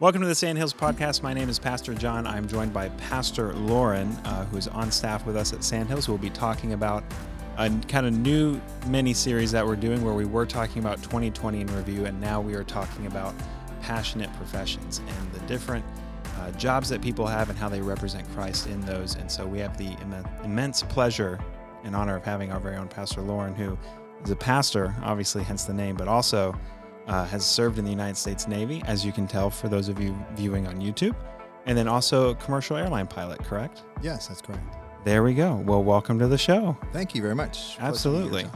Welcome to the Sandhills Podcast. My name is Pastor John. I'm joined by Pastor Loren, uh, who's on staff with us at Sandhills. We'll be talking about a kind of new mini series that we're doing where we were talking about 2020 in review, and now we are talking about passionate professions and the different uh, jobs that people have and how they represent Christ in those. And so we have the Im- immense pleasure and honor of having our very own Pastor Loren, who is a pastor, obviously, hence the name, but also uh, has served in the United States Navy, as you can tell for those of you viewing on YouTube, and then also a commercial airline pilot, correct? Yes, that's correct. There we go. Well, welcome to the show. Thank you very much. Absolutely.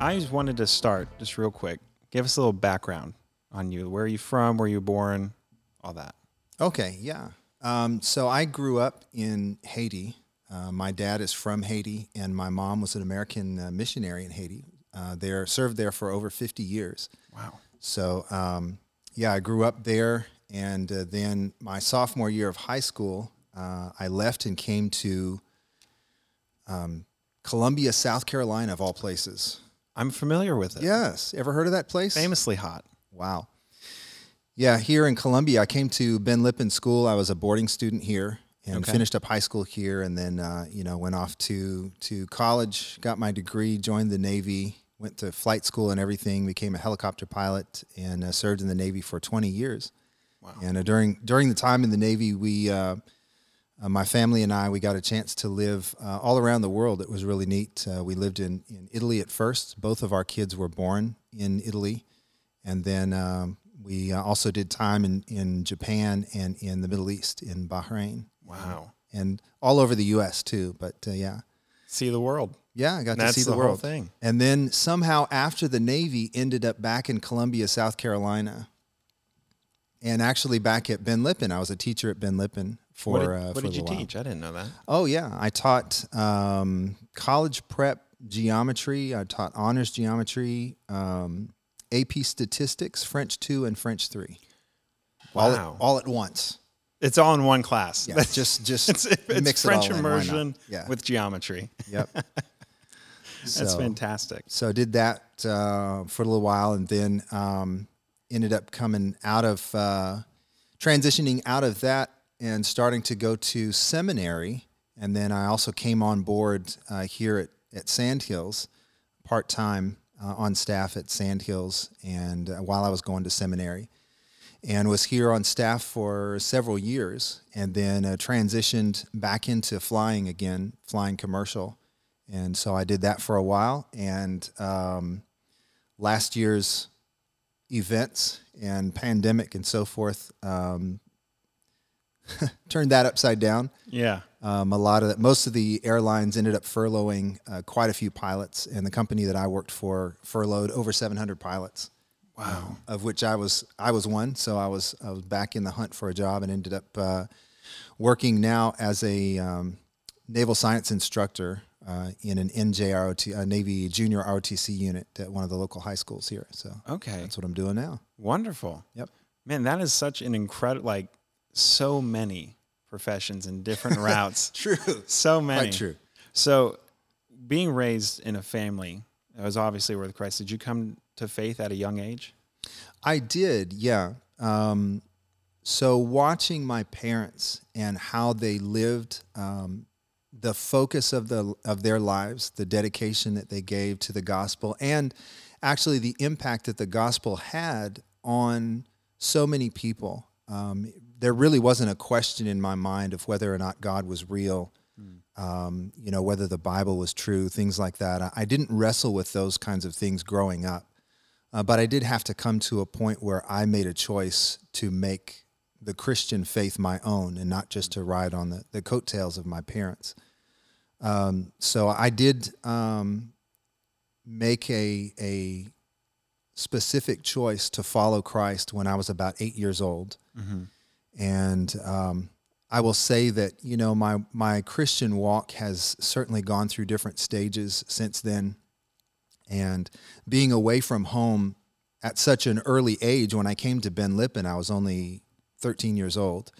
I just wanted to start just real quick. Give us a little background on you. Where are you from? Where you born? All that. Okay, yeah. Um, so I grew up in Haiti. Uh, my dad is from Haiti, and my mom was an American uh, missionary in Haiti. Uh, there served there for over 50 years. Wow. So um, yeah, I grew up there, and uh, then my sophomore year of high school, uh, I left and came to um, Columbia, South Carolina, of all places. I'm familiar with it. Yes, ever heard of that place? Famously hot. Wow. Yeah, here in Columbia, I came to Ben Lippen School. I was a boarding student here and Okay. finished up high school here, and then uh, you know went off to to college, got my degree, joined the Navy, went to flight school and everything, became a helicopter pilot, and uh, served in the Navy for 20 years. Wow. And uh, during during the time in the Navy, we uh, uh, my family and I we got a chance to live uh, all around the world. It was really neat. Uh, we lived in in Italy at first. Both of our kids were born in Italy, and then um, we uh, also did time in in Japan and in the Middle East in Bahrain. Wow. And all over the U.S. too. But uh, yeah, See the world. Yeah, I got That's to see the, the, whole world. thing. And then somehow after the Navy ended up back in Columbia, South Carolina, and actually back at Ben Lippen. I was a teacher at Ben Lippen for What did, uh, what for did a you while. teach? I didn't know that. Oh yeah, I taught um, college prep geometry. I taught honors geometry, um, AP statistics, French two and French three. All at, Wow. all at once. It's all in one class. Yeah, just just it's, it's mix French it all in. Why immersion with geometry. Yep. That's So- fantastic. So I did that uh, for a little while, and then um, ended up coming out of uh, transitioning out of that and starting to go to seminary. And then I also came on board uh, here at, at Sandhills, part time uh, on staff at Sandhills, and uh, while I was going to seminary, and was here on staff for several years, and then uh, transitioned back into flying again, flying commercial. And so I did that for a while. And um, last year's events and pandemic and so forth um, turned that upside down. Yeah. Um, a lot of that, most of the airlines ended up furloughing uh, quite a few pilots, and the company that I worked for furloughed over 700 pilots, Wow. of which I was I was one. So I was I was back in the hunt for a job and ended up uh, working now as a um, naval science instructor uh, in an NJROT, a Navy Junior ROTC unit at one of the local high schools here. So Okay. that's what I'm doing now. Wonderful. Yep. Man, that is such an incredible, like, so many professions and different routes. True. So many. Quite true. So, being raised in a family that was obviously with Christ, did you come to faith at a young age? I did, yeah. Um, so watching my parents and how they lived, um, the focus of the of their lives, the dedication that they gave to the gospel, and actually the impact that the gospel had on so many people. Um, there really wasn't a question in my mind of whether or not God was real. Um, you know, whether the Bible was true, things like that. I, I didn't wrestle with those kinds of things growing up. Uh, but I did have to come to a point where I made a choice to make the Christian faith my own and not just to ride on the, the coattails of my parents. Um, so I did um, make a, a specific choice to follow Christ when I was about eight years old. And um, I will say that, you know, my, my Christian walk has certainly gone through different stages since then. And being away from home at such an early age when i came to ben lippen i was only 13 years old.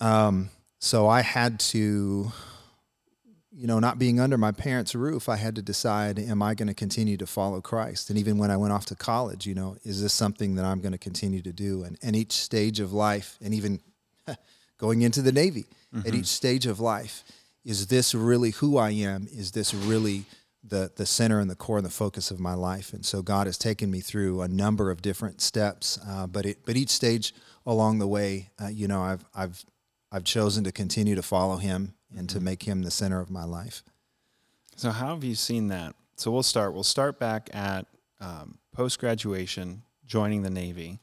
Um, so i had to you know, not being under my parents' roof, I had to decide, am I going to continue to follow Christ? And even when I went off to college, you know, is this something that I'm going to continue to do? And, and each stage of life, and even going into the Navy, mm-hmm. at each stage of life, is this really who I am? Is this really the the center and the core and the focus of my life. And so God has taken me through a number of different steps, uh, but it but each stage along the way, uh, you know, I've I've I've chosen to continue to follow Him and to mm-hmm. make Him the center of my life. So how have you seen that? So we'll start. We'll start back at um, post graduation, joining the Navy.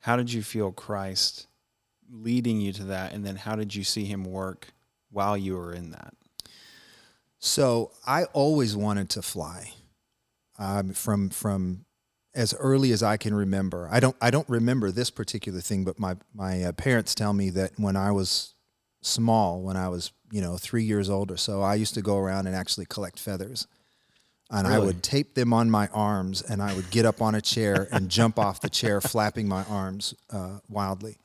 How did you feel Christ leading you to that, and then how did you see Him work while you were in that? So I always wanted to fly um, from from as early as I can remember. I don't I don't remember this particular thing, but my my uh, parents tell me that when I was small, when I was you know three years old or so, I used to go around and actually collect feathers. And really? I would tape them on my arms, and I would get up on a chair and jump off the chair, flapping my arms uh, wildly.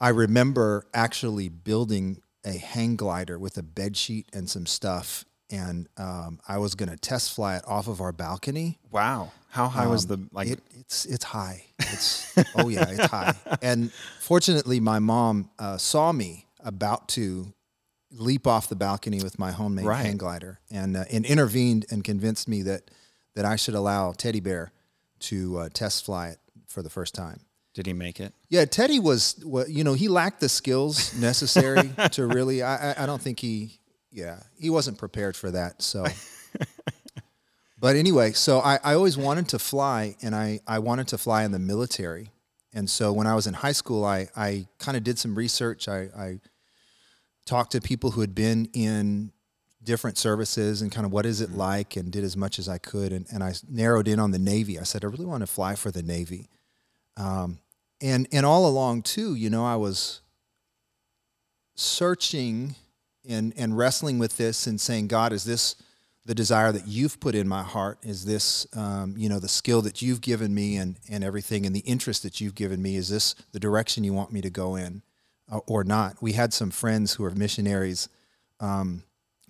I remember actually building a hang glider with a bed sheet and some stuff and um, I was going to test fly it off of our balcony. Wow, how high um, was the like? It, it's it's high. It's oh yeah, it's high. And fortunately, my mom uh, saw me about to leap off the balcony with my homemade right. hang glider, and uh, and intervened and convinced me that that I should allow Teddy Bear to uh, test fly it for the first time. Did he make it? Yeah, Teddy was, you know, he lacked the skills necessary to really. I, I don't think he yeah, he wasn't prepared for that. So, but anyway, so I, I always wanted to fly, and I, I wanted to fly in the military. And so when I was in high school, I, I kind of did some research. I, I talked to people who had been in different services and kind of what is it mm-hmm. like and did as much as I could. And, and I narrowed in on the Navy. I said, I really want to fly for the Navy. Um, and, and all along, too, you know, I was searching – and and wrestling with this and saying, God, is this the desire that you've put in my heart? Is this um, you know the skill that you've given me and and everything and the interest that you've given me? Is this the direction you want me to go in, or not? We had some friends who are missionaries um,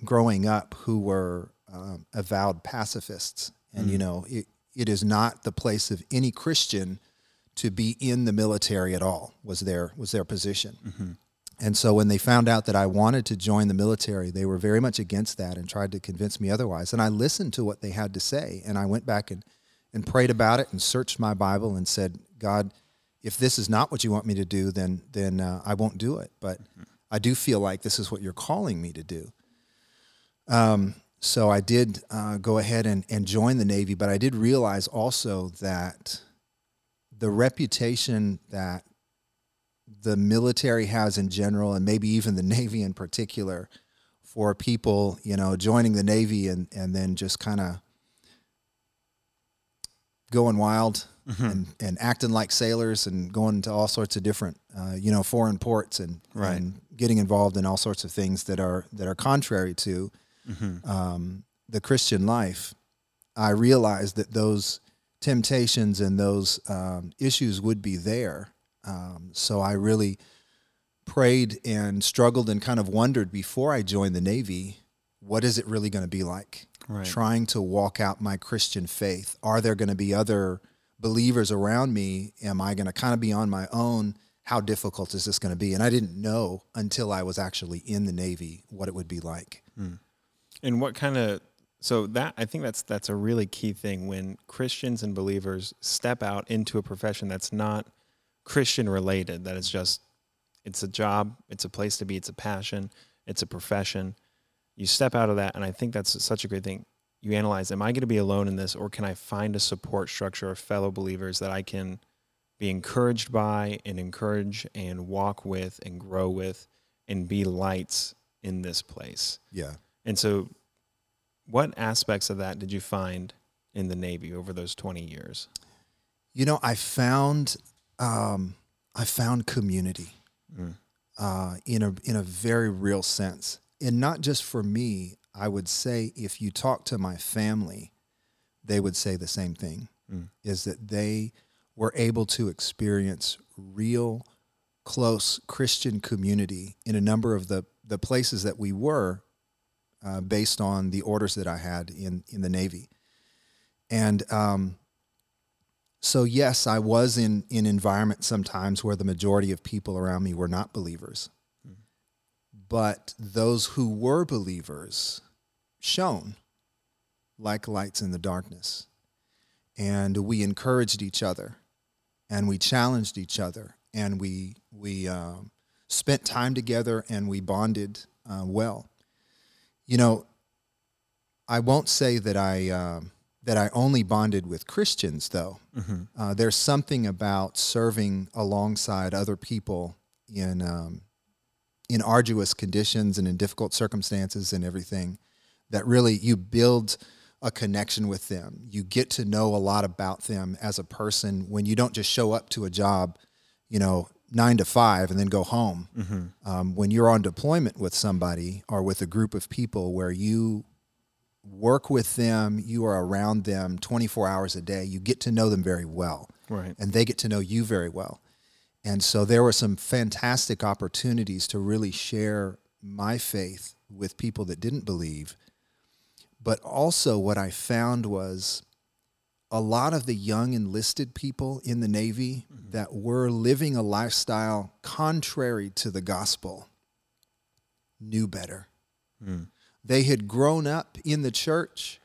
growing up who were um, avowed pacifists, and mm. you know it, it is not the place of any Christian to be in the military at all. Was their was their position. Mm-hmm. And so when they found out that I wanted to join the military, they were very much against that and tried to convince me otherwise. And I listened to what they had to say. And I went back and, and prayed about it and searched my Bible and said, God, if this is not what you want me to do, then, then uh, I won't do it. But I do feel like this is what you're calling me to do. Um, so I did uh, go ahead and, and join the Navy, but I did realize also that the reputation that the military has in general, and maybe even the Navy in particular, for people, you know, joining the Navy and, and then just kind of going wild mm-hmm. and, and acting like sailors and going to all sorts of different, uh, you know, foreign ports and, right. and getting involved in all sorts of things that are that are contrary to mm-hmm. um, the Christian life. I realized that those temptations and those um, issues would be there um, so I really prayed and struggled and kind of wondered before I joined the Navy, what is it really going to be like? Right. Trying to walk out my Christian faith. Are there going to be other believers around me? Am I going to kind of be on my own? How difficult is this going to be? And I didn't know until I was actually in the Navy what it would be like. Hmm. And what kind of so that I think that's that's a really key thing when Christians and believers step out into a profession that's not Christian related. That is just it's a job, it's a place to be, it's a passion, it's a profession. You step out of that, and I think that's such a great thing. You analyze: Am I going to be alone in this, or can I find a support structure of fellow believers that I can be encouraged by, and encourage, and walk with, and grow with, and be lights in this place? Yeah. And so, what aspects of that did you find in the Navy over those twenty years? You know, I found um, I found community mm. uh, in a in a very real sense, and not just for me. I would say if you talk to my family, they would say the same thing: mm. is that they were able to experience real, close Christian community in a number of the the places that we were uh, based on the orders that I had in in the Navy, and um, so yes, I was in in environments sometimes where the majority of people around me were not believers, but those who were believers shone like lights in the darkness, and we encouraged each other, and we challenged each other, and we we um, spent time together, and we bonded uh, well. You know, I won't say that I. um that I only bonded with Christians, though. Uh, there's something about serving alongside other people in um, in arduous conditions and in difficult circumstances and everything that really you build a connection with them. You get to know a lot about them as a person when you don't just show up to a job, you know, nine to five and then go home. Um, when you're on deployment with somebody or with a group of people where you work with them, you are around them 24 hours a day, you get to know them very well Right. and they get to know you very well. And so there were some fantastic opportunities to really share my faith with people that didn't believe. But also, what I found was a lot of the young enlisted people in the Navy mm-hmm. that were living a lifestyle contrary to the gospel knew better. Mm. They had grown up in the church.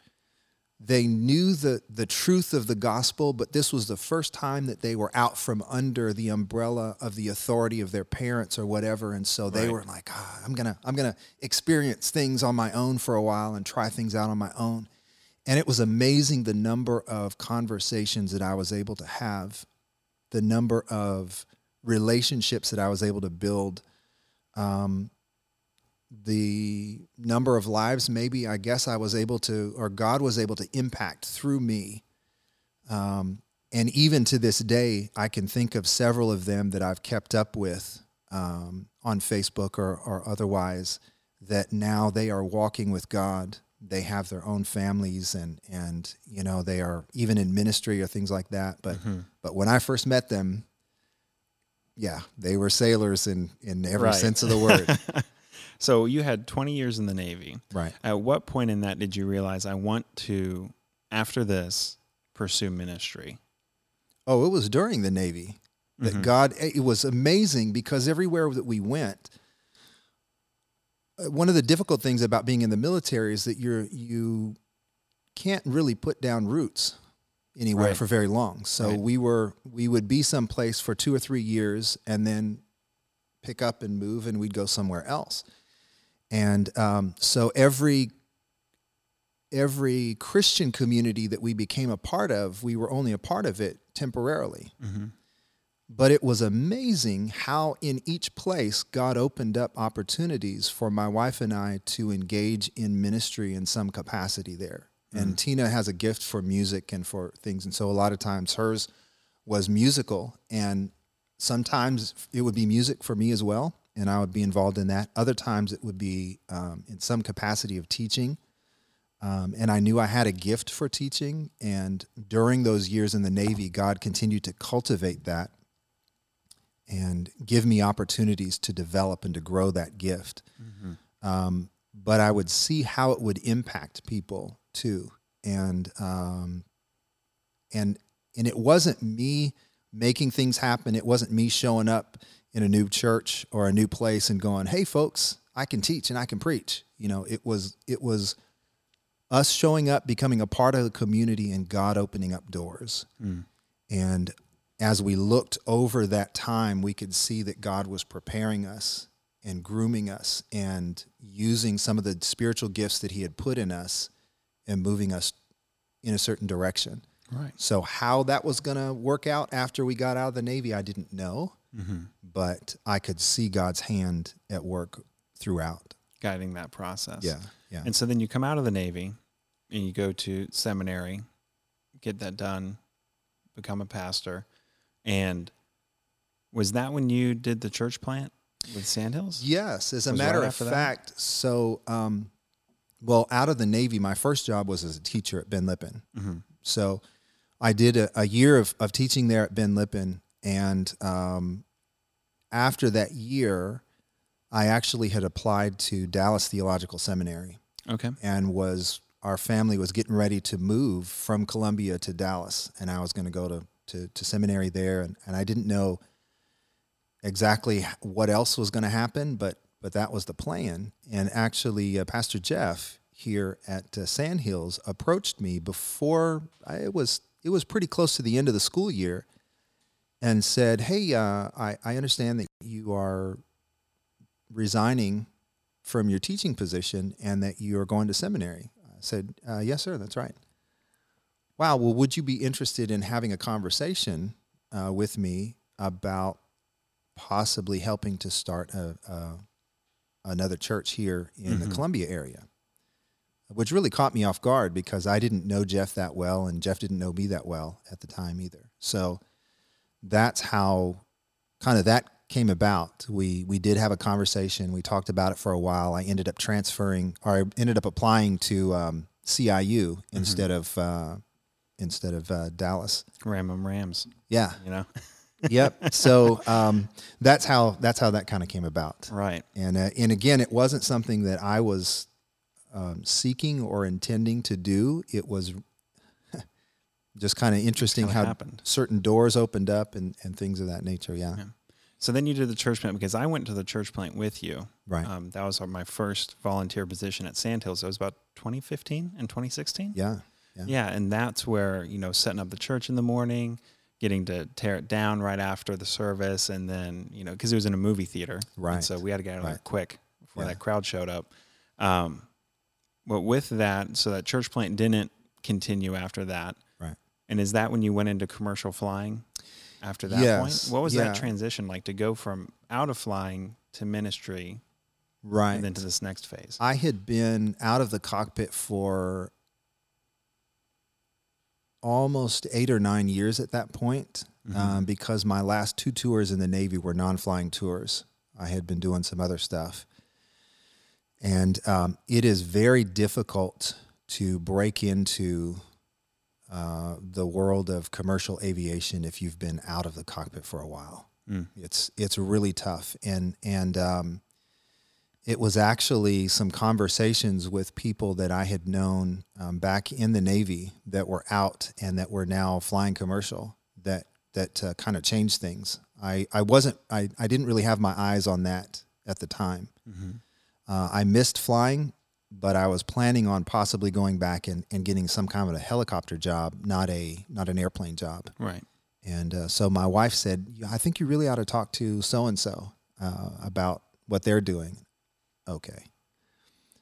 They knew the, the truth of the gospel, but this was the first time that they were out from under the umbrella of the authority of their parents or whatever. And so they Right. were like, ah, I'm gonna I'm gonna experience things on my own for a while and try things out on my own. And it was amazing the number of conversations that I was able to have, the number of relationships that I was able to build, um, the number of lives maybe I guess I was able to, or God was able to impact through me. Um, and even to this day, I can think of several of them that I've kept up with um, on Facebook or, or otherwise that now they are walking with God. They have their own families and, and, you know, they are even in ministry or things like that. But, but when I first met them, yeah, they were sailors in, in every Right. sense of the word. So you had 20 years in the Navy. right. At what point in that did you realize I want to, after this, pursue ministry? Oh, it was during the Navy that God, it was amazing because everywhere that we went, uh, one of the difficult things about being in the military is that you're, you can't really put down roots anywhere Right. for very long. So Right. we were, we would be someplace for two or three years and then pick up and move and we'd go somewhere else. And um, so every every Christian community that we became a part of, we were only a part of it temporarily. But it was amazing how in each place God opened up opportunities for my wife and I to engage in ministry in some capacity there. And Tina has a gift for music and for things. And so a lot of times hers was musical. And sometimes it would be music for me as well. And I would be involved in that. Other times it would be um, in some capacity of teaching. Um, and I knew I had a gift for teaching. And during those years in the Navy, God continued to cultivate that and give me opportunities to develop and to grow that gift. Um, but I would see how it would impact people too, and um, and and it wasn't me making things happen. It wasn't me showing up in a new church or a new place and going, "Hey, folks, I can teach and I can preach." You know, it was it was us showing up, becoming a part of the community, and God opening up doors. Mm. And as we looked over that time, we could see that God was preparing us and grooming us and using some of the spiritual gifts that He had put in us and moving us in a certain direction. Right. So, how that was going to work out after we got out of the Navy, I didn't know, but I could see God's hand at work throughout. Guiding that process. Yeah. Yeah. And so then you come out of the Navy and you go to seminary, get that done, become a pastor. And was that when you did the church plant with Sandhills? Yes, as a Was matter right of after that? fact. So, um, well, out of the Navy, my first job was as a teacher at Ben Lippen. Mhm. So, I did a, a year of, of teaching there at Ben Lippen, and um, after that year, I actually had applied to Dallas Theological Seminary, Okay. and was our family was getting ready to move from Columbia to Dallas, and I was going to go to, to to seminary there, and, and I didn't know exactly what else was going to happen, but but that was the plan. And actually, uh, Pastor Jeff here at uh, Sandhills approached me before I, it was it was pretty close to the end of the school year, and said, "Hey, uh, I I understand that you are resigning from your teaching position and that you are going to seminary." I said, uh, "Yes, sir. That's right." Wow. Well, would you be interested in having a conversation uh, with me about possibly helping to start a, a another church here in the Columbia area, which really caught me off guard because I didn't know Jeff that well, and Jeff didn't know me that well at the time either. So that's how kind of that came about. We we did have a conversation. We talked about it for a while. I ended up transferring, or I ended up applying to um, CIU instead of uh, instead of uh, Dallas. Ram 'em Rams. Yeah. You know. yep. So um, that's how that's how that kind of came about. right. And uh, and again, it wasn't something that I was um, seeking or intending to do. It was just kind of interesting how happened. certain doors opened up and, and things of that nature. Yeah. So then you did the church plant because I went to the church plant with you. Right. Um, that was my first volunteer position at Sandhills. It was about 2015 and 2016. Yeah. Yeah. Yeah, and that's where you know setting up the church in the morning, getting to tear it down right after the service, and then you know because it was in a movie theater, and Right. so we had to get out of there quick before Yeah. that crowd showed up. Um, but with that, so that church plant didn't continue after that. And is that when you went into commercial flying? After that Yes. point, what was Yeah. that transition like to go from out of flying to ministry, Right. and then to this next phase? I had been out of the cockpit for almost eight or nine years at that point um, because my last two tours in the Navy were non flying tours. I had been doing some other stuff. And um, it is very difficult to break into uh, the world of commercial aviation if you've been out of the cockpit for a while. Mm. It's it's really tough, and and um, it was actually some conversations with people that I had known um, back in the Navy that were out and that were now flying commercial that that uh, kind of changed things. I, I wasn't I, I didn't really have my eyes on that at the time. Uh, I missed flying, but I was planning on possibly going back and, and getting some kind of a helicopter job, not a not an airplane job. Right. And uh, so my wife said, I think you really ought to talk to so and so about what they're doing. Okay.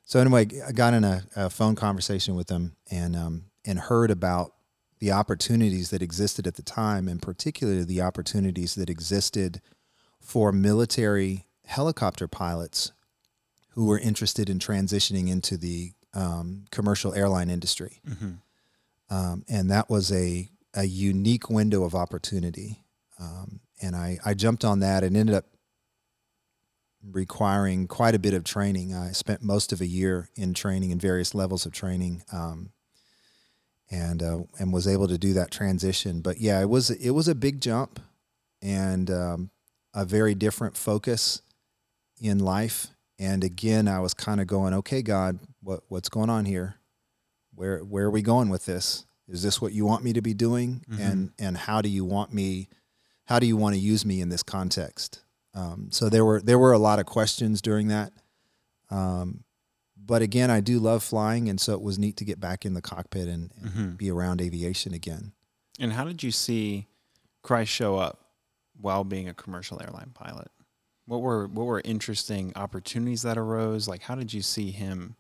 So anyway, I got in a, a phone conversation with them and um, and heard about the opportunities that existed at the time, and particularly the opportunities that existed for military helicopter pilots who were interested in transitioning into the um, commercial airline industry um, and that was a a unique window of opportunity. Um, and I, I jumped on that and ended up requiring quite a bit of training. I spent most of a year in training in various levels of training, um, and uh, and was able to do that transition. But yeah, it was it was a big jump, and um, a very different focus in life. And again, I was kind of going, okay, God, what what's going on here? Where where are we going with this? Is this what you want me to be doing? And and how do you want me? How do you want to use me in this context? Um, so there were there were a lot of questions during that. Um, but again, I do love flying, and so it was neat to get back in the cockpit and, and be around aviation again. And how did you see Christ show up while being a commercial airline pilot? What were what were interesting opportunities that arose? Like how did you see him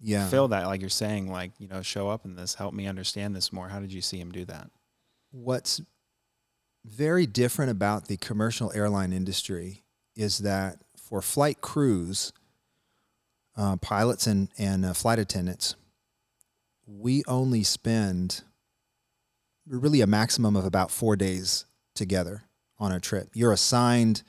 Yeah, fill that? Like you're saying, like, you know, show up in this, help me understand this more. How did you see him do that? what's very different about the commercial airline industry is that for flight crews, uh, pilots and and uh, flight attendants, we only spend really a maximum of about four days together on a trip. You're assigned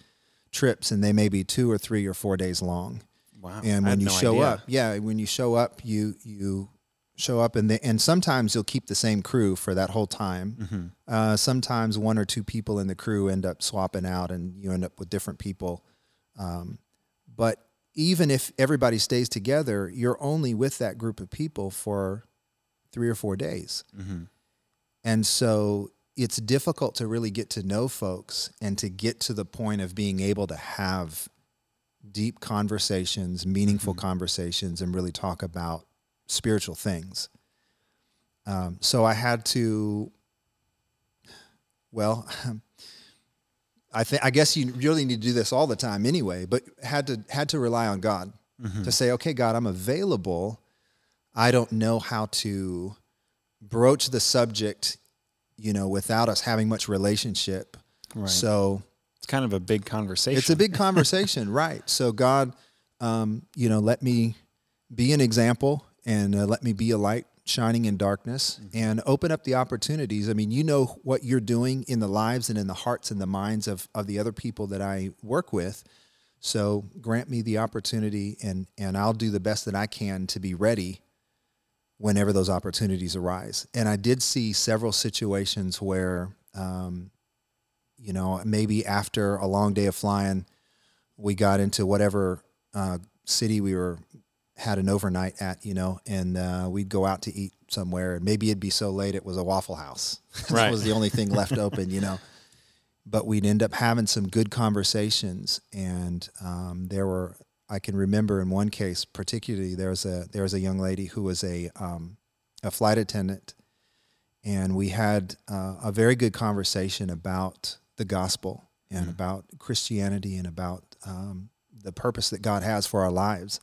trips, and they may be two or three or four days long Wow. and when you no show idea. up yeah when you show up you you show up and they, and sometimes you'll keep the same crew for that whole time Mm-hmm. uh, sometimes one or two people in the crew end up swapping out and you end up with different people um, but even if everybody stays together, you're only with that group of people for three or four days. Mm-hmm. And so it's difficult to really get to know folks and to get to the point of being able to have deep conversations, meaningful Mhm. conversations, and really talk about spiritual things. Um, so I had to, well, I think I guess you really need to do this all the time anyway, but had to had to rely on God Mm-hmm. to say, okay, God, I'm available. I don't know how to broach the subject, you know, without us having much relationship. Right. So it's kind of a big conversation. it's a big conversation, right? So God, um, you know, let me be an example and uh, let me be a light shining in darkness and open up the opportunities. I mean, you know what you're doing in the lives and in the hearts and the minds of of the other people that I work with. So grant me the opportunity and and I'll do the best that I can to be ready whenever those opportunities arise. And I did see several situations where um, you know, maybe after a long day of flying, we got into whatever uh, city we were had an overnight at, you know, and uh, we'd go out to eat somewhere, and maybe it'd be so late it was a Waffle House. that Right. was the only thing left open, you know. But we'd end up having some good conversations, and um, there were. I can remember in one case particularly there was a there was a young lady who was a um, a flight attendant, and we had uh, a very good conversation about the gospel and Mhm. about Christianity and about um, the purpose that God has for our lives.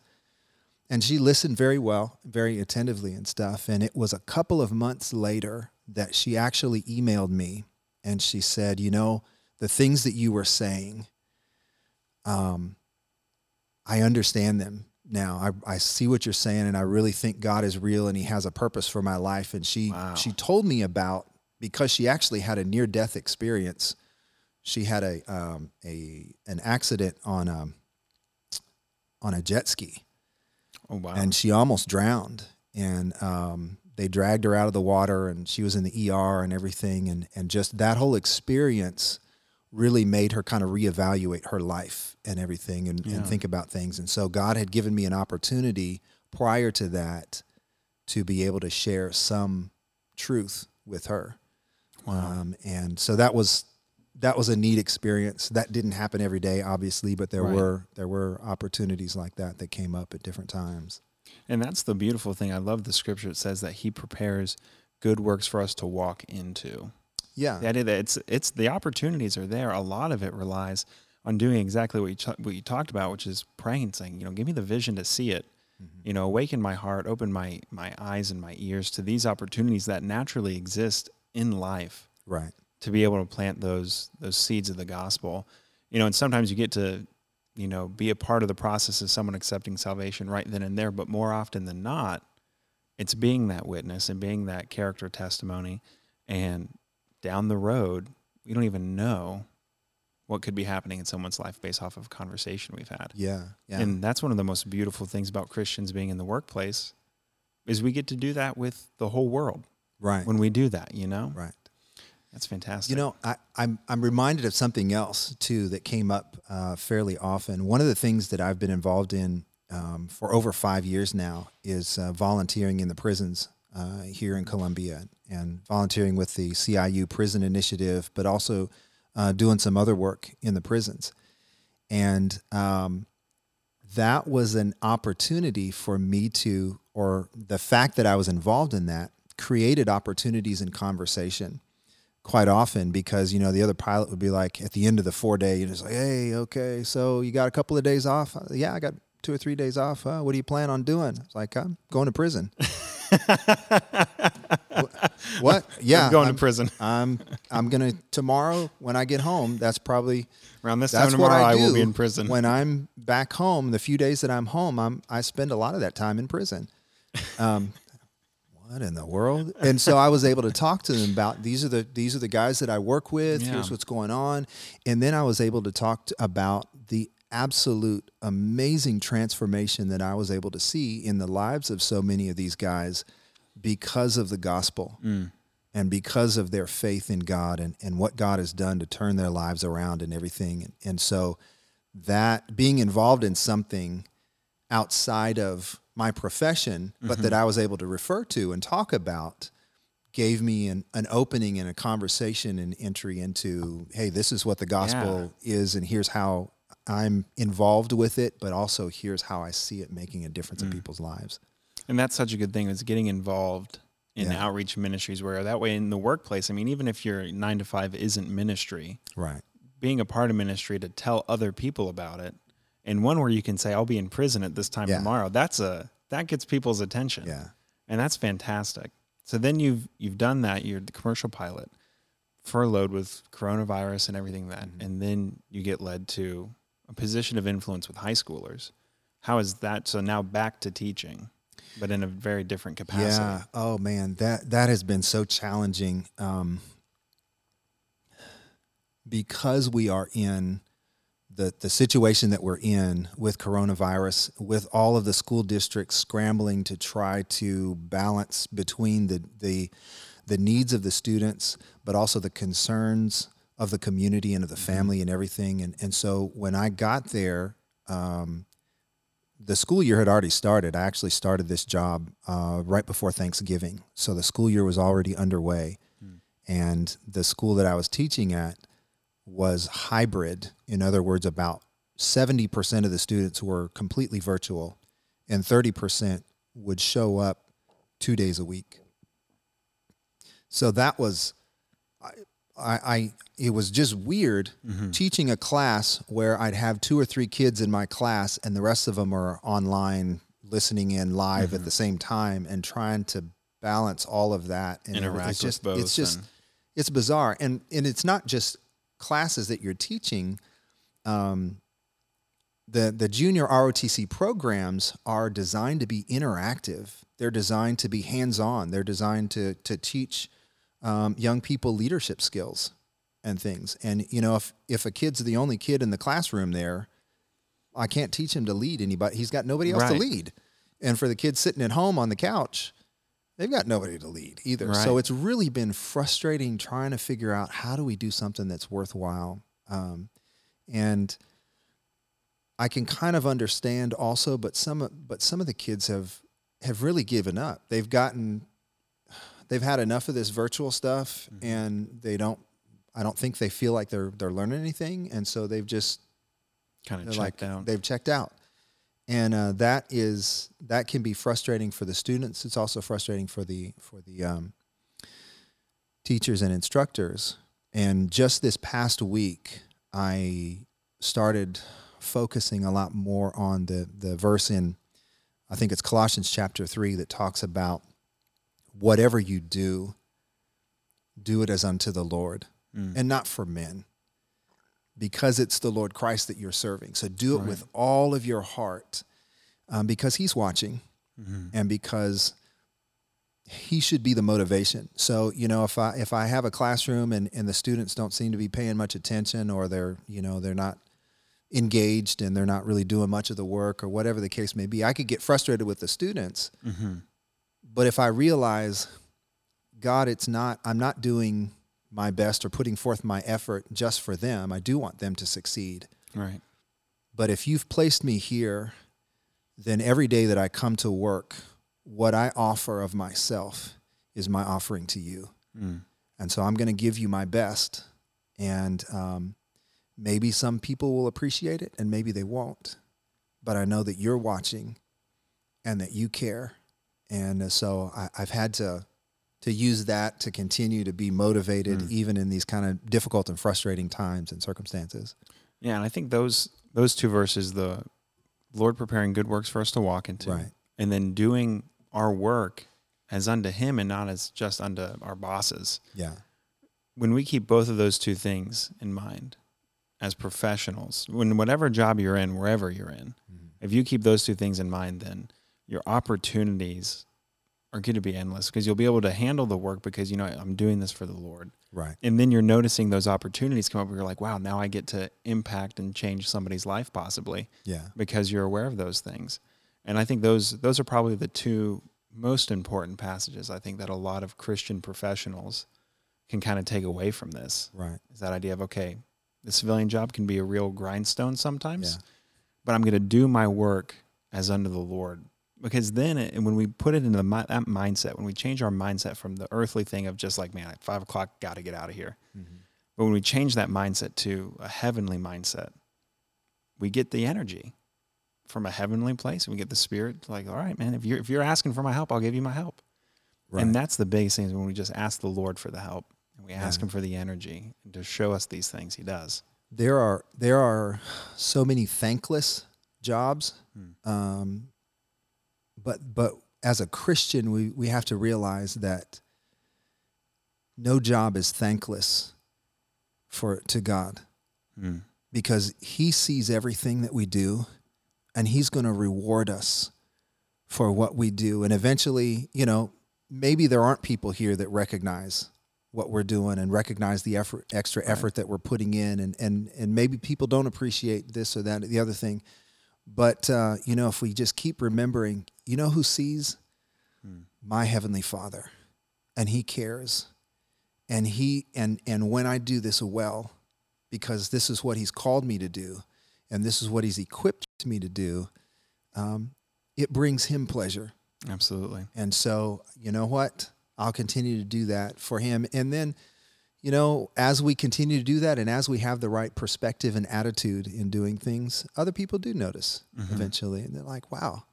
And she listened very well, very attentively and stuff. And it was a couple of months later that she actually emailed me and she said, You know, the things that you were saying, um, I understand them now. I, I see what you're saying, and I really think God is real and He has a purpose for my life. And she Wow. she told me about because she actually had a near death experience. She had a um, a an accident on a on a jet ski, oh wow. and she almost drowned. And um, they dragged her out of the water, and she was in the ER and everything. And and just that whole experience really made her kind of reevaluate her life and everything, and, Yeah. and think about things. And so God had given me an opportunity prior to that to be able to share some truth with her. wow. Um, and so that was that was a neat experience. That didn't happen every day, obviously, but there Right. were there were opportunities like that that came up at different times. And that's the beautiful thing. I love the scripture. It says that He prepares good works for us to walk into. Yeah, The idea that it's it's the opportunities are there. A lot of it relies on doing exactly what you ch- what you talked about, which is praying, saying, you know, give me the vision to see it. Mm-hmm. You know, awaken my heart, open my my eyes and my ears to these opportunities that naturally exist in life right. to be able to plant those those seeds of the gospel. You know, and sometimes you get to, you know, be a part of the process of someone accepting salvation right then and there, but more often than not, it's being that witness and being that character testimony and down the road, we don't even know what could be happening in someone's life based off of a conversation we've had. Yeah, yeah, And that's one of the most beautiful things about Christians being in the workplace is we get to do that with the whole world right, when we do that, you know? right. That's fantastic. You know, I, I'm I'm reminded of something else too that came up uh, fairly often. One of the things that I've been involved in um, for over five years now is uh, volunteering in the prisons uh, here in Columbia and volunteering with the CIU Prison Initiative, but also uh, doing some other work in the prisons. And um, that was an opportunity for me to, or the fact that I was involved in that created opportunities in conversation quite often because you know the other pilot would be like at the end of the four day you're just like hey okay so you got a couple of days off? "Uh, yeah i got two or three days off uh, what do you plan on doing? It's like i'm going to prison what yeah I'm going I'm, to prison. i'm i'm gonna tomorrow when i get home that's probably Around this time tomorrow, I, I, will be in prison. when i'm back home the few days that i'm home i'm i spend a lot of that time in prison um, what in the world? And so I was able to talk to them about these are the these are the guys that I work with. Yeah. Here's what's going on, and then I was able to talk to, about the absolute amazing transformation that I was able to see in the lives of so many of these guys because of the gospel Mm. and because of their faith in God and, and what God has done to turn their lives around and everything. And, and so that being involved in something outside of my profession, but that I was able to refer to and talk about gave me an, an opening and a conversation and entry into, hey, this is what the gospel is, and here's how I'm involved with it, but also here's how I see it making a difference in people's lives. And that's such a good thing is getting involved in Yeah. outreach ministries where that way in the workplace, I mean, even if your nine to five isn't ministry, Right. being a part of ministry to tell other people about it and one where you can say, I'll be in prison at this time Yeah. tomorrow, that's a that gets people's attention. Yeah. And that's fantastic. So then you've you've done that, you're the commercial pilot, furloughed with coronavirus and everything that, Mm-hmm. and then you get led to a position of influence with high schoolers. How is that? So now back to teaching, but in a very different capacity. Yeah. Oh man, that that has been so challenging. Um, because we are in the the situation that we're in with coronavirus, with all of the school districts scrambling to try to balance between the the the needs of the students, but also the concerns of the community and of the family and everything. And and so when I got there, um, the school year had already started. I actually started this job uh, right before Thanksgiving, so the school year was already underway, and the school that I was teaching at was hybrid. In other words, about seventy percent of the students were completely virtual, and thirty percent would show up two days a week. So that was, I, I, it was just weird teaching a class where I'd have two or three kids in my class and the rest of them are online listening in live at the same time and trying to balance all of that and. Interact it's just both it's just and- it's bizarre and and it's not just classes that you're teaching um, the the junior ROTC programs are designed to be interactive. They're designed to be hands on. They're designed to to teach um, young people leadership skills and things. And you know, if if a kid's the only kid in the classroom there, I can't teach him to lead anybody. He's got nobody else to lead. And for the kids sitting at home on the couch, they've got nobody to lead either. So it's really been frustrating trying to figure out how do we do something that's worthwhile. Um, and I can kind of understand also, but some of- but some of the kids have have really given up. They've gotten they've had enough of this virtual stuff, and they don't. I don't think they feel like they're they're learning anything, and so they've just Kind of checked like out. they've checked out, and uh, that is that can be frustrating for the students. It's also frustrating for the for the um, teachers and instructors. And just this past week, I started focusing a lot more on the the verse in I think it's Colossians chapter three that talks about whatever you do, do it as unto the Lord Mm. and not for men because it's the Lord Christ that you're serving. So do it Right. with all of your heart um, because He's watching Mhm. and because He should be the motivation. So you know, if I if I have a classroom and, and the students don't seem to be paying much attention or they're you know they're not engaged and they're not really doing much of the work or whatever the case may be, I could get frustrated with the students. Mhm. But if I realize, God, it's not, I'm not doing my best or putting forth my effort just for them. I do want them to succeed. Right. But if you've placed me here, then every day that I come to work, what I offer of myself is my offering to you. Mm. And so I'm going to give you my best. And um, maybe some people will appreciate it and maybe they won't. But I know that you're watching and that you care. And uh, so I, I've had to to use that to continue to be motivated Mm. even in these kind of difficult and frustrating times and circumstances. Yeah, and I think those those two verses, the Lord preparing good works for us to walk into, Right. and then doing our work as unto Him and not as just unto our bosses. Yeah. When we keep both of those two things in mind as professionals, when whatever job you're in, wherever you're in, Mm-hmm. if you keep those two things in mind, then your opportunities are going to be endless because you'll be able to handle the work because you know I'm doing this for the Lord. Right. and then you're noticing those opportunities come up where you're like wow now i get to impact and change somebody's life possibly Yeah. because you're aware of those things and i think those those are probably the two most important passages i think that a lot of christian professionals can kind of take away from this Right. is that idea of okay the civilian job can be a real grindstone sometimes Yeah. but i'm going to do my work as unto the Lord. Because then, it, when we put it into the, that mindset, when we change our mindset from the earthly thing of just like, man, at five o'clock, got to get out of here. But when we change that mindset to a heavenly mindset, we get the energy from a heavenly place. And we get the spirit, like, all right, man, if you're if you're asking for my help, I'll give you my help. Right. And that's the biggest thing is when we just ask the Lord for the help and we ask Yeah. him for the energy and to show us these things he does. there are there are so many thankless jobs Hmm. um, but but as a christian we, we have to realize that no job is thankless for to god Mm. because he sees everything that we do and he's going to reward us for what we do and eventually you know maybe there aren't people here that recognize what we're doing and recognize the effort extra Right. effort that we're putting in and and and maybe people don't appreciate this or that or the other thing but uh, you know if we just keep remembering you know who sees? Hmm. my heavenly father and he cares. And he and and when i do this well because this is what he's called me to do and this is what he's equipped me to do um, it brings him pleasure. Absolutely. and so you know what? I'll continue to do that for him. And then you know as we continue to do that and as we have the right perspective and attitude in doing things other people do notice Mhm. eventually and they're like wow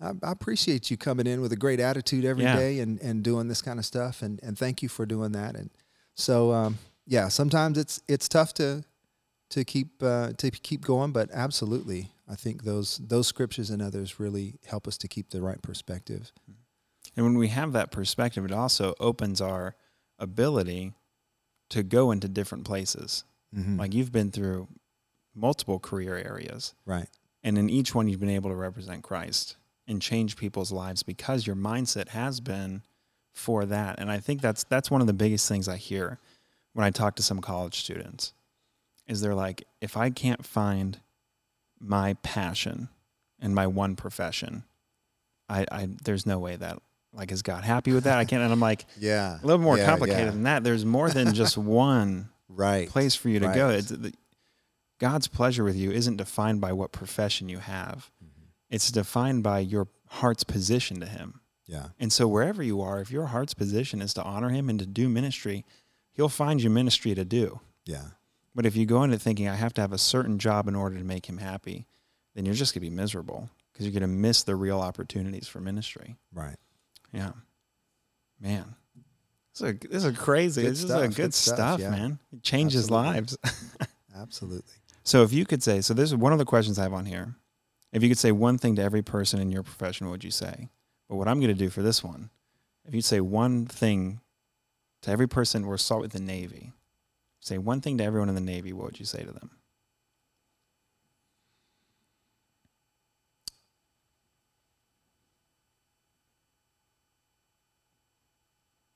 I, I appreciate you coming in with a great attitude every day Yeah. and, and doing this kind of stuff and, and thank you for doing that and so um, yeah sometimes it's it's tough to to keep uh, to keep going but absolutely I think those those scriptures and others really help us to keep the right perspective And when we have that perspective, it also opens our ability to go into different places. Mhm. Like you've been through multiple career areas, right and in each one, you've been able to represent Christ and change people's lives because your mindset has been for that. And I think that's that's one of the biggest things I hear when I talk to some college students is they're like, if I can't find my passion and my one profession, I, I there's no way that like is God happy with that? I can't. And I'm like yeah a little more Yeah, complicated yeah. than that. There's more than just one right place for you to go. Right. It's, the, God's pleasure with you isn't defined by what profession you have. Mm-hmm. It's defined by your heart's position to Him. yeah And so wherever you are, if your heart's position is to honor Him and to do ministry, He'll find you ministry to do. yeah But if you go into thinking I have to have a certain job in order to make Him happy, then you're just gonna be miserable because you're gonna miss the real opportunities for ministry. right Yeah, man. This is, a, this is crazy. Good this is a good, good stuff, stuff, yeah. man. It changes Absolutely. lives. absolutely So if you could say, so this is one of the questions I have on here. If you could say one thing to every person in your profession, what would you say? But what I'm going to do for this one, if you'd say one thing to every person, we'll start with the Navy. Say one thing to everyone in the Navy, what would you say to them?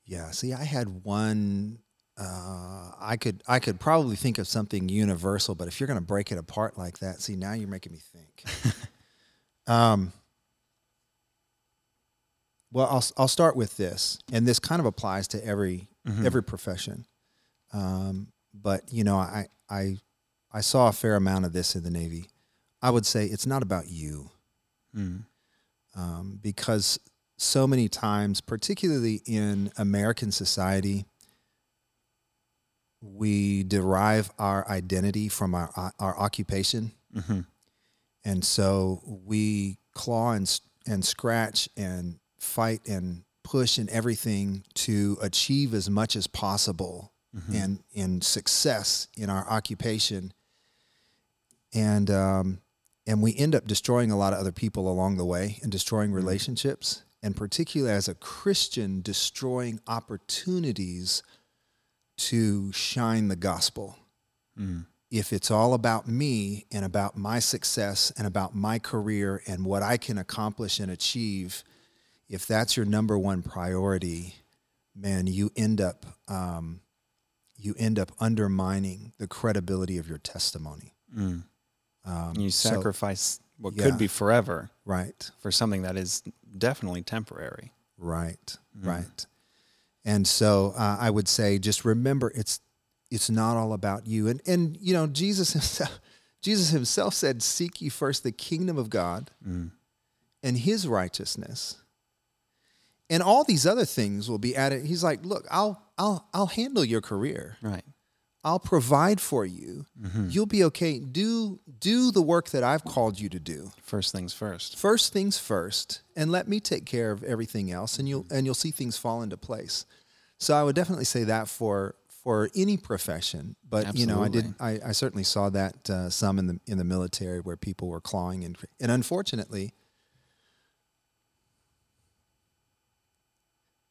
Yeah. See, I had one. Uh, I could I could probably think of something universal, but if you're going to break it apart like that, see, now you're making me think. um. Well, I'll I'll start with this, and this kind of applies to every Mhm. every profession. Um, but you know, I I I saw a fair amount of this in the Navy. I would say it's not about you Mm. um, because so many times, particularly in American society, we derive our identity from our our occupation, Mhm. and so we claw and and scratch and fight and push and everything to achieve as much as possible Mhm. and in success in our occupation and um, and we end up destroying a lot of other people along the way and destroying relationships and particularly as a christian destroying opportunities to shine the gospel Mm. if it's all about me and about my success and about my career and what I can accomplish and achieve, if that's your number one priority, man, you end up um, you end up undermining the credibility of your testimony. Mm. Um, You so- sacrifice what yeah. could be forever right, for something that is definitely temporary. right, Mhm. right. And so uh, I would say, just remember, it's it's not all about you. And and you know, Jesus himself, Jesus himself said, "Seek ye first the kingdom of God." Mm. and his righteousness. And all these other things will be added. He's like, look, I'll I'll I'll handle your career. Right. I'll provide for you. You'll be okay. Do do the work that I've called you to do. First things first. First things first, and let me take care of everything else, and you'll and you'll see things fall into place. So I would definitely say that for for any profession, but you know, I did I, I certainly saw that uh, some in the in the military where people were clawing and and unfortunately,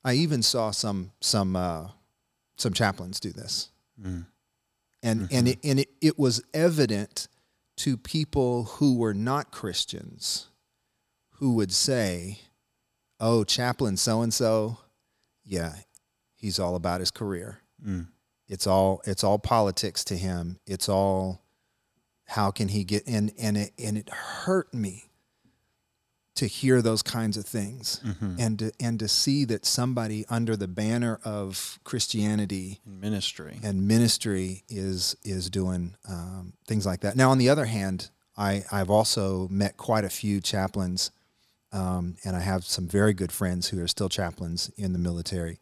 I even saw some some uh, some chaplains do this and and it, and it, it was evident to people who were not Christians who would say, "Oh, chaplain so and so, yeah, he's all about his career. Mm. It's all it's all politics to him. It's all how can he get and and it and it hurt me to hear those kinds of things and to, and to see that somebody under the banner of Christianity In ministry. and ministry is is doing um, things like that. Now, on the other hand, I I've also met quite a few chaplains, um, and I have some very good friends who are still chaplains in the military,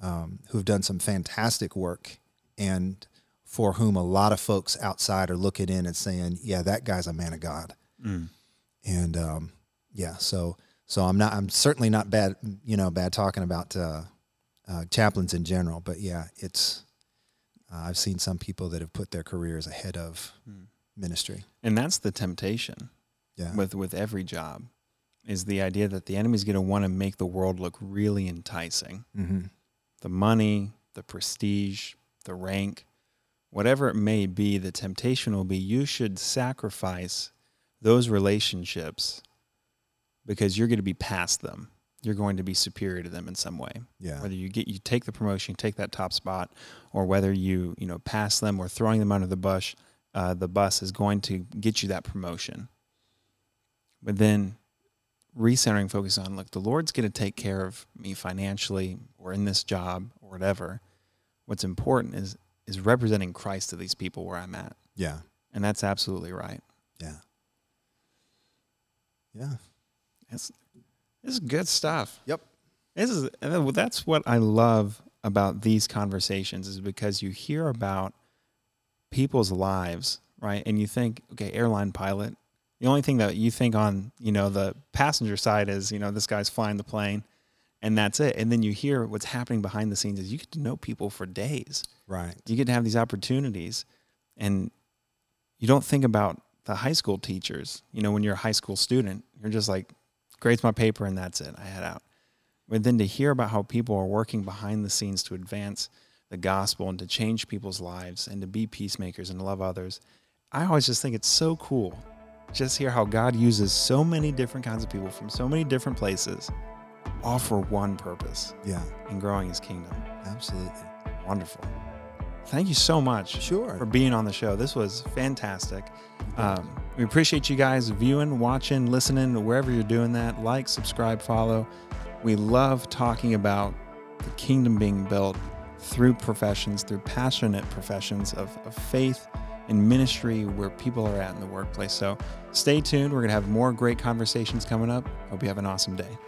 um, who've done some fantastic work, and for whom a lot of folks outside are looking in and saying, "Yeah, that guy's a man of God," and um, yeah, so so I'm not I'm certainly not bad you know bad talking about uh, uh, chaplains in general, but yeah, it's uh, I've seen some people that have put their careers ahead of ministry. And that's the temptation Yeah, with with every job is the idea that the enemy's going to want to make the world look really enticing. mm-hmm. The money, the prestige, the rank, whatever it may be, the temptation will be you should sacrifice those relationships because you're going to be past them. You're going to be superior to them in some way. yeah, Whether you get you take the promotion, take that top spot, or whether you you know pass them or throwing them under the bush, uh, the bus is going to get you that promotion. But then recentering focus on look, the Lord's going to take care of me financially or in this job or whatever. What's important is is representing Christ to these people where I'm at, yeah, and that's absolutely right. yeah, yeah. It's this is good stuff. Yep. This is and that's what I love about these conversations is because you hear about people's lives, right? And you think, okay, airline pilot. The only thing that you think on, you know, the passenger side is, you know, this guy's flying the plane and that's it. And then you hear what's happening behind the scenes is you get to know people for days. Right. You get to have these opportunities and you don't think about the high school teachers. You know, when you're a high school student, you're just like, grades my paper and that's it. I head out. But then to hear about how people are working behind the scenes to advance the gospel and to change people's lives and to be peacemakers and to love others, I always just think it's so cool. Just hear how God uses so many different kinds of people from so many different places, all for one purpose Yeah. in growing his kingdom. Absolutely. Wonderful. Thank you so much Sure. for being on the show. This was fantastic. Um, we appreciate you guys viewing, watching, listening, wherever you're doing that. Like, subscribe, follow. We love talking about the kingdom being built through professions, through passionate professions of, of faith and ministry where people are at in the workplace. So stay tuned. We're going to have more great conversations coming up. Hope you have an awesome day.